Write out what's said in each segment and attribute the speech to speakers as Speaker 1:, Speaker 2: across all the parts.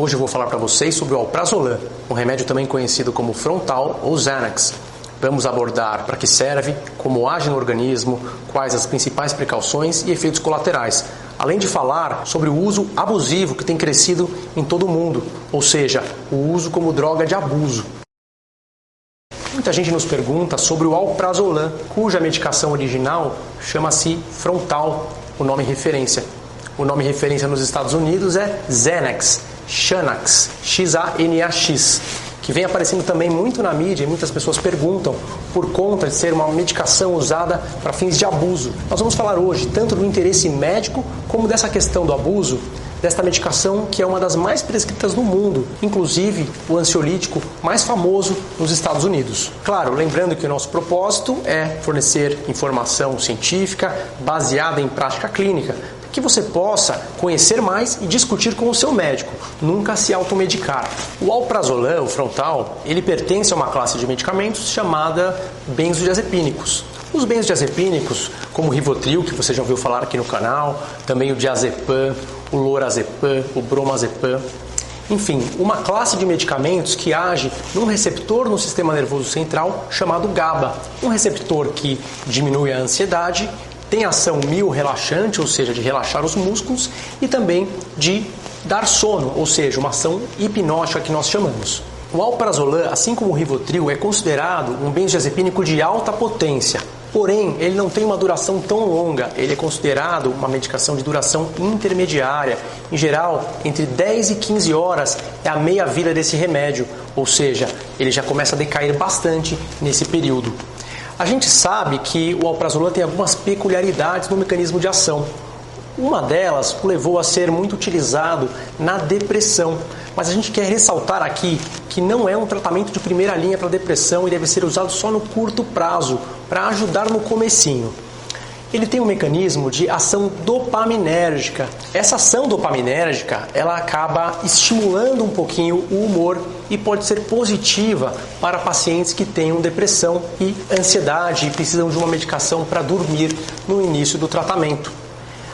Speaker 1: Hoje eu vou falar para vocês sobre o alprazolam, um remédio também conhecido como frontal ou Xanax. Vamos abordar para que serve, como age no organismo, quais as principais precauções e efeitos colaterais, além de falar sobre o uso abusivo que tem crescido em todo o mundo, ou seja, o uso como droga de abuso. Muita gente nos pergunta sobre o alprazolam, cuja medicação original chama-se Frontal, o nome referência. O nome referência nos Estados Unidos é Xanax, Xanax, X-A-N-A-X, que vem aparecendo também muito na mídia e muitas pessoas perguntam por conta de ser uma medicação usada para fins de abuso. Nós vamos falar hoje tanto do interesse médico como dessa questão do abuso desta medicação que é uma das mais prescritas no mundo, inclusive o ansiolítico mais famoso nos Estados Unidos. Claro, lembrando que o nosso propósito é fornecer informação científica baseada em prática clínica, que você possa conhecer mais e discutir com o seu médico, nunca se automedicar. O alprazolam, o frontal, ele pertence a uma classe de medicamentos chamada benzodiazepínicos. Os benzodiazepínicos, como o Rivotril, que você já ouviu falar aqui no canal, também o diazepam, o lorazepam, o bromazepam, enfim, uma classe de medicamentos que age num receptor no sistema nervoso central chamado GABA, um receptor que diminui a ansiedade, tem ação mio-relaxante, ou seja, de relaxar os músculos, e também de dar sono, ou seja, uma ação hipnótica que nós chamamos. O alprazolam, assim como o Rivotril, é considerado um benzodiazepínico de alta potência, Porém, ele não tem uma duração tão longa, ele é considerado uma medicação de duração intermediária. Em geral, entre 10 e 15 horas é a meia vida desse remédio, ou seja, ele já começa a decair bastante nesse período. A gente sabe que o alprazolam tem algumas peculiaridades no mecanismo de ação. Uma delas o levou a ser muito utilizado na depressão, mas a gente quer ressaltar aqui que não é um tratamento de primeira linha para depressão e deve ser usado só no curto prazo, para ajudar no comecinho. Ele tem um mecanismo de ação dopaminérgica. Essa ação dopaminérgica, ela acaba estimulando um pouquinho o humor e pode ser positiva para pacientes que tenham depressão e ansiedade e precisam de uma medicação para dormir no início do tratamento.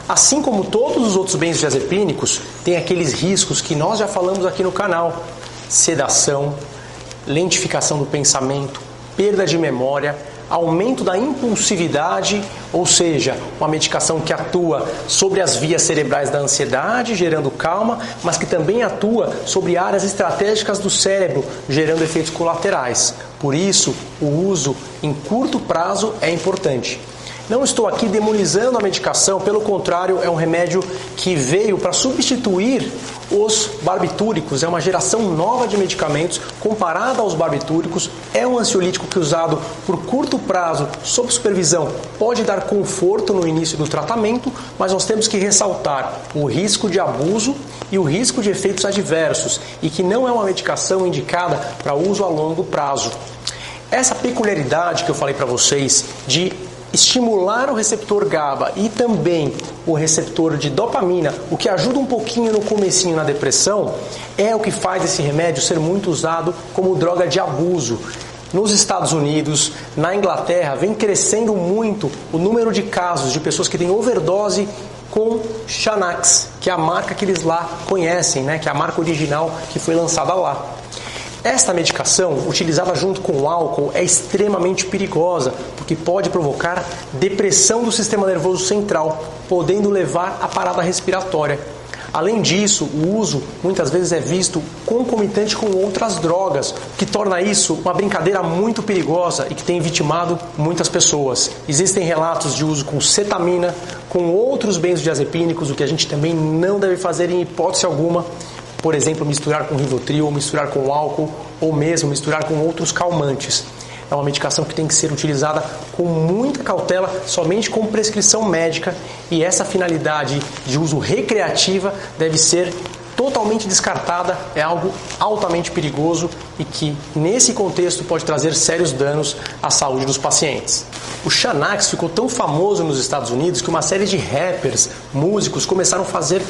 Speaker 1: Assim como todos os outros benzodiazepínicos, tem aqueles riscos que nós já falamos aqui no canal: sedação, lentificação do pensamento, perda de memória, aumento da impulsividade, ou seja, uma medicação que atua sobre as vias cerebrais da ansiedade, gerando calma, mas que também atua sobre áreas estratégicas do cérebro, gerando efeitos colaterais. Por isso, o uso em curto prazo é importante. Não estou aqui demonizando a medicação, pelo contrário, é um remédio que veio para substituir os barbitúricos. É uma geração nova de medicamentos comparada aos barbitúricos. É um ansiolítico que, usado por curto prazo, sob supervisão, pode dar conforto no início do tratamento, mas nós temos que ressaltar o risco de abuso e o risco de efeitos adversos e que não é uma medicação indicada para uso a longo prazo. Essa peculiaridade que eu falei para vocês de estimular o receptor GABA e também o receptor de dopamina, o que ajuda um pouquinho no comecinho na depressão, é o que faz esse remédio ser muito usado como droga de abuso. Nos Estados Unidos, na Inglaterra, vem crescendo muito o número de casos de pessoas que têm overdose com Xanax, que é a marca que eles lá conhecem, né? que é a marca original que foi lançada lá. Esta medicação, utilizada junto com o álcool, é extremamente perigosa, porque pode provocar depressão do sistema nervoso central, podendo levar à parada respiratória. Além disso, o uso muitas vezes é visto concomitante com outras drogas, que torna isso uma brincadeira muito perigosa e que tem vitimado muitas pessoas. Existem relatos de uso com cetamina, com outros benzodiazepínicos, o que a gente também não deve fazer em hipótese alguma por exemplo, misturar com Rivotril, ou misturar com álcool, ou mesmo misturar com outros calmantes. É uma medicação que tem que ser utilizada com muita cautela, somente com prescrição médica, e essa finalidade de uso recreativa deve ser totalmente descartada, é algo altamente perigoso e que, nesse contexto, pode trazer sérios danos à saúde dos pacientes. O Xanax ficou tão famoso nos Estados Unidos que uma série de rappers, músicos começaram a fazer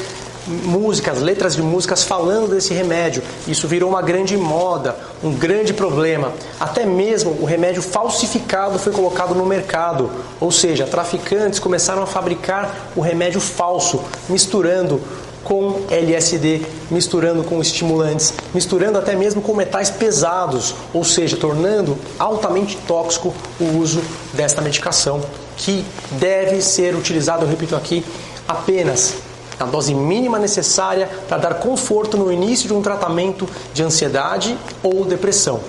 Speaker 1: músicas, letras de músicas falando desse remédio. Isso virou uma grande moda, um grande problema. Até mesmo o remédio falsificado foi colocado no mercado, ou seja, traficantes começaram a fabricar o remédio falso, misturando com LSD, misturando com estimulantes, misturando até mesmo com metais pesados, ou seja, tornando altamente tóxico o uso desta medicação, que deve ser utilizado, eu repito aqui, apenas na dose mínima necessária para dar conforto no início de um tratamento de ansiedade ou depressão.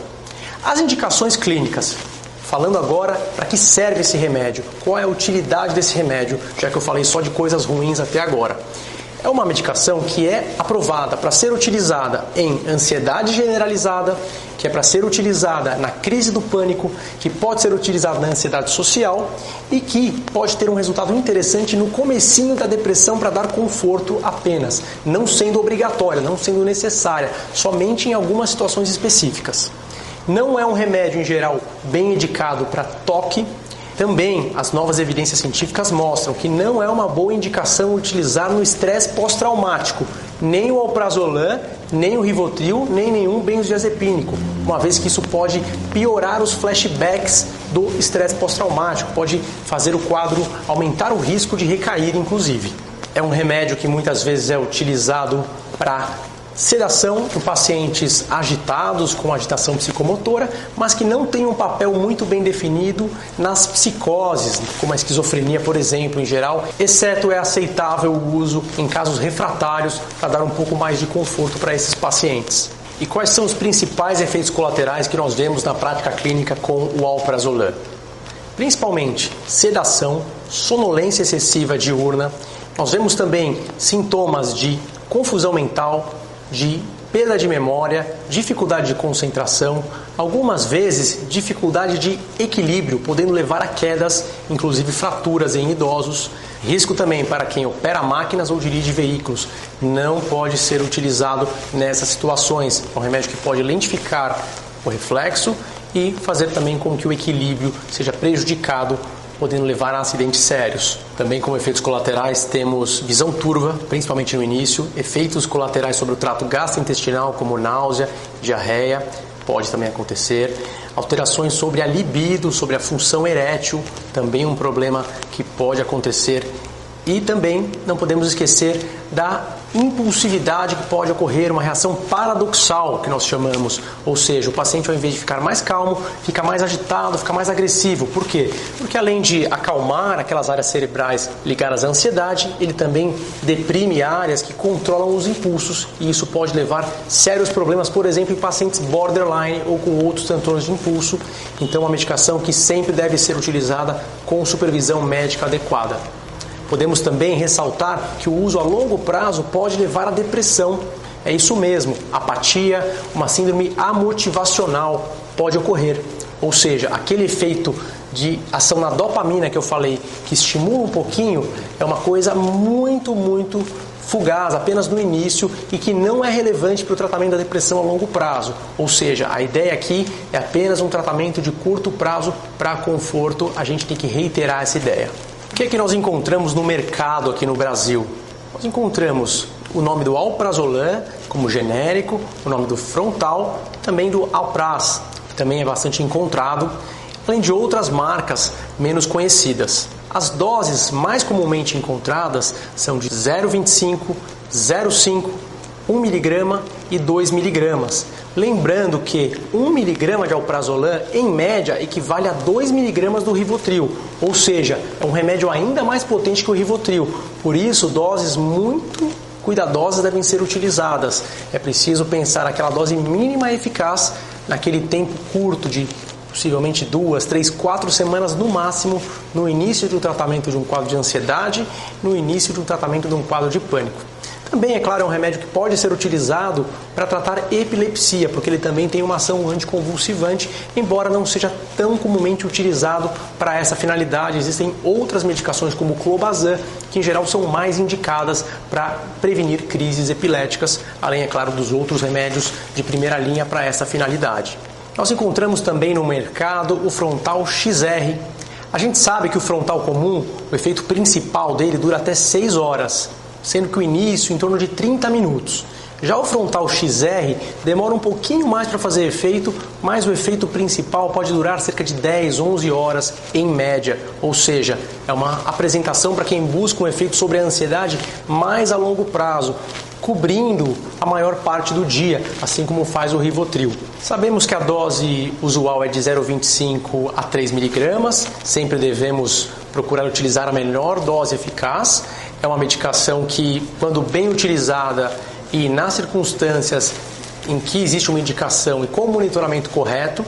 Speaker 1: As indicações clínicas. Falando agora para que serve esse remédio, qual é a utilidade desse remédio, já que eu falei só de coisas ruins até agora. É uma medicação que é aprovada para ser utilizada em ansiedade generalizada, que é para ser utilizada na crise do pânico, que pode ser utilizada na ansiedade social e que pode ter um resultado interessante no comecinho da depressão para dar conforto apenas, não sendo obrigatória, não sendo necessária, somente em algumas situações específicas. Não é um remédio em geral bem indicado para toque. Também as novas evidências científicas mostram que não é uma boa indicação utilizar no estresse pós-traumático, nem o alprazolam, nem o rivotril, nem nenhum benzodiazepínico, uma vez que isso pode piorar os flashbacks do estresse pós-traumático, pode fazer o quadro aumentar o risco de recair, inclusive. É um remédio que muitas vezes é utilizado para Sedação em pacientes agitados com agitação psicomotora, mas que não têm um papel muito bem definido nas psicoses, como a esquizofrenia, por exemplo, em geral, exceto é aceitável o uso em casos refratários para dar um pouco mais de conforto para esses pacientes. E quais são os principais efeitos colaterais que nós vemos na prática clínica com o alprazolam? Principalmente sedação, sonolência excessiva diurna. Nós vemos também sintomas de confusão mental, de perda de memória, dificuldade de concentração, algumas vezes dificuldade de equilíbrio, podendo levar a quedas, inclusive fraturas em idosos. Risco também para quem opera máquinas ou dirige veículos. Não pode ser utilizado nessas situações. É um remédio que pode lentificar o reflexo e fazer também com que o equilíbrio seja prejudicado podendo levar a acidentes sérios. Também como efeitos colaterais temos visão turva, principalmente no início, efeitos colaterais sobre o trato gastrointestinal como náusea, diarreia, pode também acontecer, alterações sobre a libido, sobre a função erétil, também um problema que pode acontecer e também não podemos esquecer da impulsividade que pode ocorrer, uma reação paradoxal que nós chamamos, ou seja, o paciente ao invés de ficar mais calmo, fica mais agitado, fica mais agressivo. Por quê? Porque além de acalmar aquelas áreas cerebrais ligadas à ansiedade, ele também deprime áreas que controlam os impulsos e isso pode levar sérios problemas, por exemplo, em pacientes borderline ou com outros transtornos de impulso. Então, uma medicação que sempre deve ser utilizada com supervisão médica adequada. Podemos também ressaltar que o uso a longo prazo pode levar à depressão. É isso mesmo, apatia, uma síndrome amotivacional pode ocorrer. Ou seja, aquele efeito de ação na dopamina que eu falei, que estimula um pouquinho, é uma coisa muito, muito fugaz, apenas no início e que não é relevante para o tratamento da depressão a longo prazo. Ou seja, a ideia aqui é apenas um tratamento de curto prazo para conforto. A gente tem que reiterar essa ideia. O que é que nós encontramos no mercado aqui no Brasil? Nós encontramos o nome do Alprazolam como genérico, o nome do Frontal, também do Alpraz, que também é bastante encontrado, além de outras marcas menos conhecidas. As doses mais comumente encontradas são de 0,25, 0,5, 1 miligrama e 2 miligramas. Lembrando que 1 miligrama de alprazolam, em média, equivale a 2 miligramas do Rivotril, ou seja, é um remédio ainda mais potente que o Rivotril. Por isso, doses muito cuidadosas devem ser utilizadas. É preciso pensar aquela dose mínima eficaz naquele tempo curto de possivelmente duas, três, quatro semanas no máximo no início do tratamento de um quadro de ansiedade, no início do tratamento de um quadro de pânico. Também, é claro, é um remédio que pode ser utilizado para tratar epilepsia, porque ele também tem uma ação anticonvulsivante, embora não seja tão comumente utilizado para essa finalidade. Existem outras medicações, como o clobazam, que em geral são mais indicadas para prevenir crises epiléticas, além, é claro, dos outros remédios de primeira linha para essa finalidade. Nós encontramos também no mercado o frontal XR. A gente sabe que o frontal comum, o efeito principal dele dura até 6 horas sendo que o início em torno de 30 minutos. Já o frontal XR demora um pouquinho mais para fazer efeito, mas o efeito principal pode durar cerca de 10, 11 horas em média, ou seja, é uma apresentação para quem busca um efeito sobre a ansiedade mais a longo prazo, cobrindo a maior parte do dia, assim como faz o Rivotril. Sabemos que a dose usual é de 0,25 a 3 miligramas, sempre devemos procurar utilizar a melhor dose eficaz. É uma medicação que, quando bem utilizada e nas circunstâncias em que existe uma indicação e com o monitoramento correto,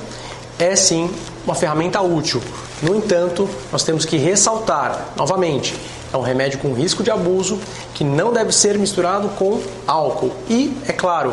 Speaker 1: é sim uma ferramenta útil. No entanto, nós temos que ressaltar novamente é um remédio com risco de abuso que não deve ser misturado com álcool. E, é claro,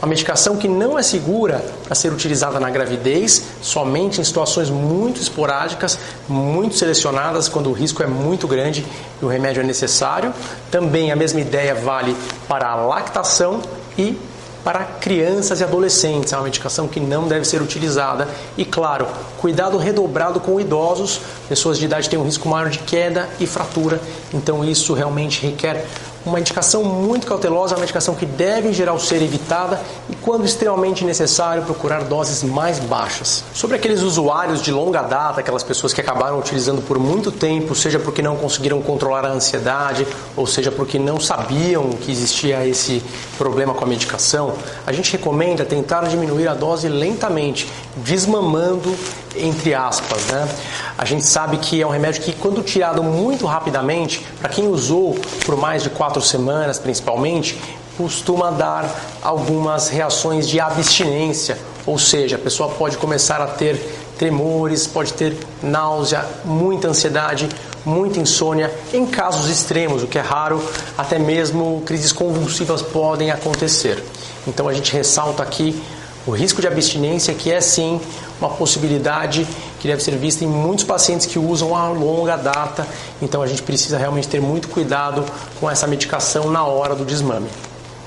Speaker 1: uma medicação que não é segura para ser utilizada na gravidez, somente em situações muito esporádicas, muito selecionadas, quando o risco é muito grande e o remédio é necessário. Também a mesma ideia vale para a lactação e para crianças e adolescentes. É uma medicação que não deve ser utilizada. E, claro, cuidado redobrado com idosos. Pessoas de idade têm um risco maior de queda e fratura. Então, isso realmente requer uma indicação muito cautelosa, uma medicação que deve em geral ser evitada e, quando extremamente necessário, procurar doses mais baixas. Sobre aqueles usuários de longa data, aquelas pessoas que acabaram utilizando por muito tempo, seja porque não conseguiram controlar a ansiedade, ou seja porque não sabiam que existia esse problema com a medicação, a gente recomenda tentar diminuir a dose lentamente, desmamando entre aspas, né? A gente sabe que é um remédio que, quando tirado muito rapidamente, para quem usou por mais de quatro semanas, principalmente, costuma dar algumas reações de abstinência, ou seja, a pessoa pode começar a ter tremores, pode ter náusea, muita ansiedade, muita insônia, em casos extremos, o que é raro, até mesmo crises convulsivas podem acontecer. Então a gente ressalta aqui o risco de abstinência, que é sim uma possibilidade que deve ser vista em muitos pacientes que usam a longa data. Então a gente precisa realmente ter muito cuidado com essa medicação na hora do desmame.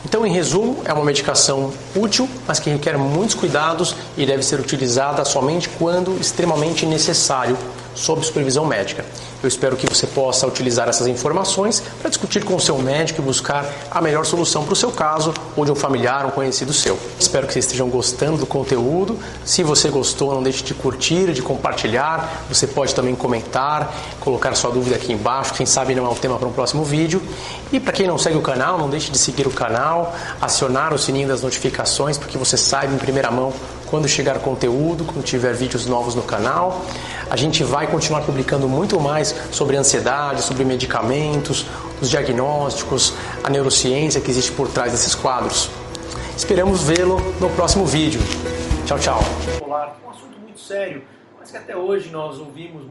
Speaker 1: Então, em resumo, é uma medicação útil, mas que requer muitos cuidados e deve ser utilizada somente quando extremamente necessário, sob supervisão médica. Eu espero que você possa utilizar essas informações para discutir com o seu médico e buscar a melhor solução para o seu caso ou de um familiar, um conhecido seu. Espero que vocês estejam gostando do conteúdo. Se você gostou, não deixe de curtir, de compartilhar. Você pode também comentar, colocar sua dúvida aqui embaixo. Quem sabe não é um tema para um próximo vídeo. E para quem não segue o canal, não deixe de seguir o canal, acionar o sininho das notificações para que você saiba em primeira mão quando chegar conteúdo, quando tiver vídeos novos no canal. A gente vai continuar publicando muito mais sobre ansiedade, sobre medicamentos, os diagnósticos, a neurociência que existe por trás desses quadros. Esperamos vê-lo no próximo vídeo. Tchau, tchau. Um assunto muito sério, mas que até hoje nós ouvimos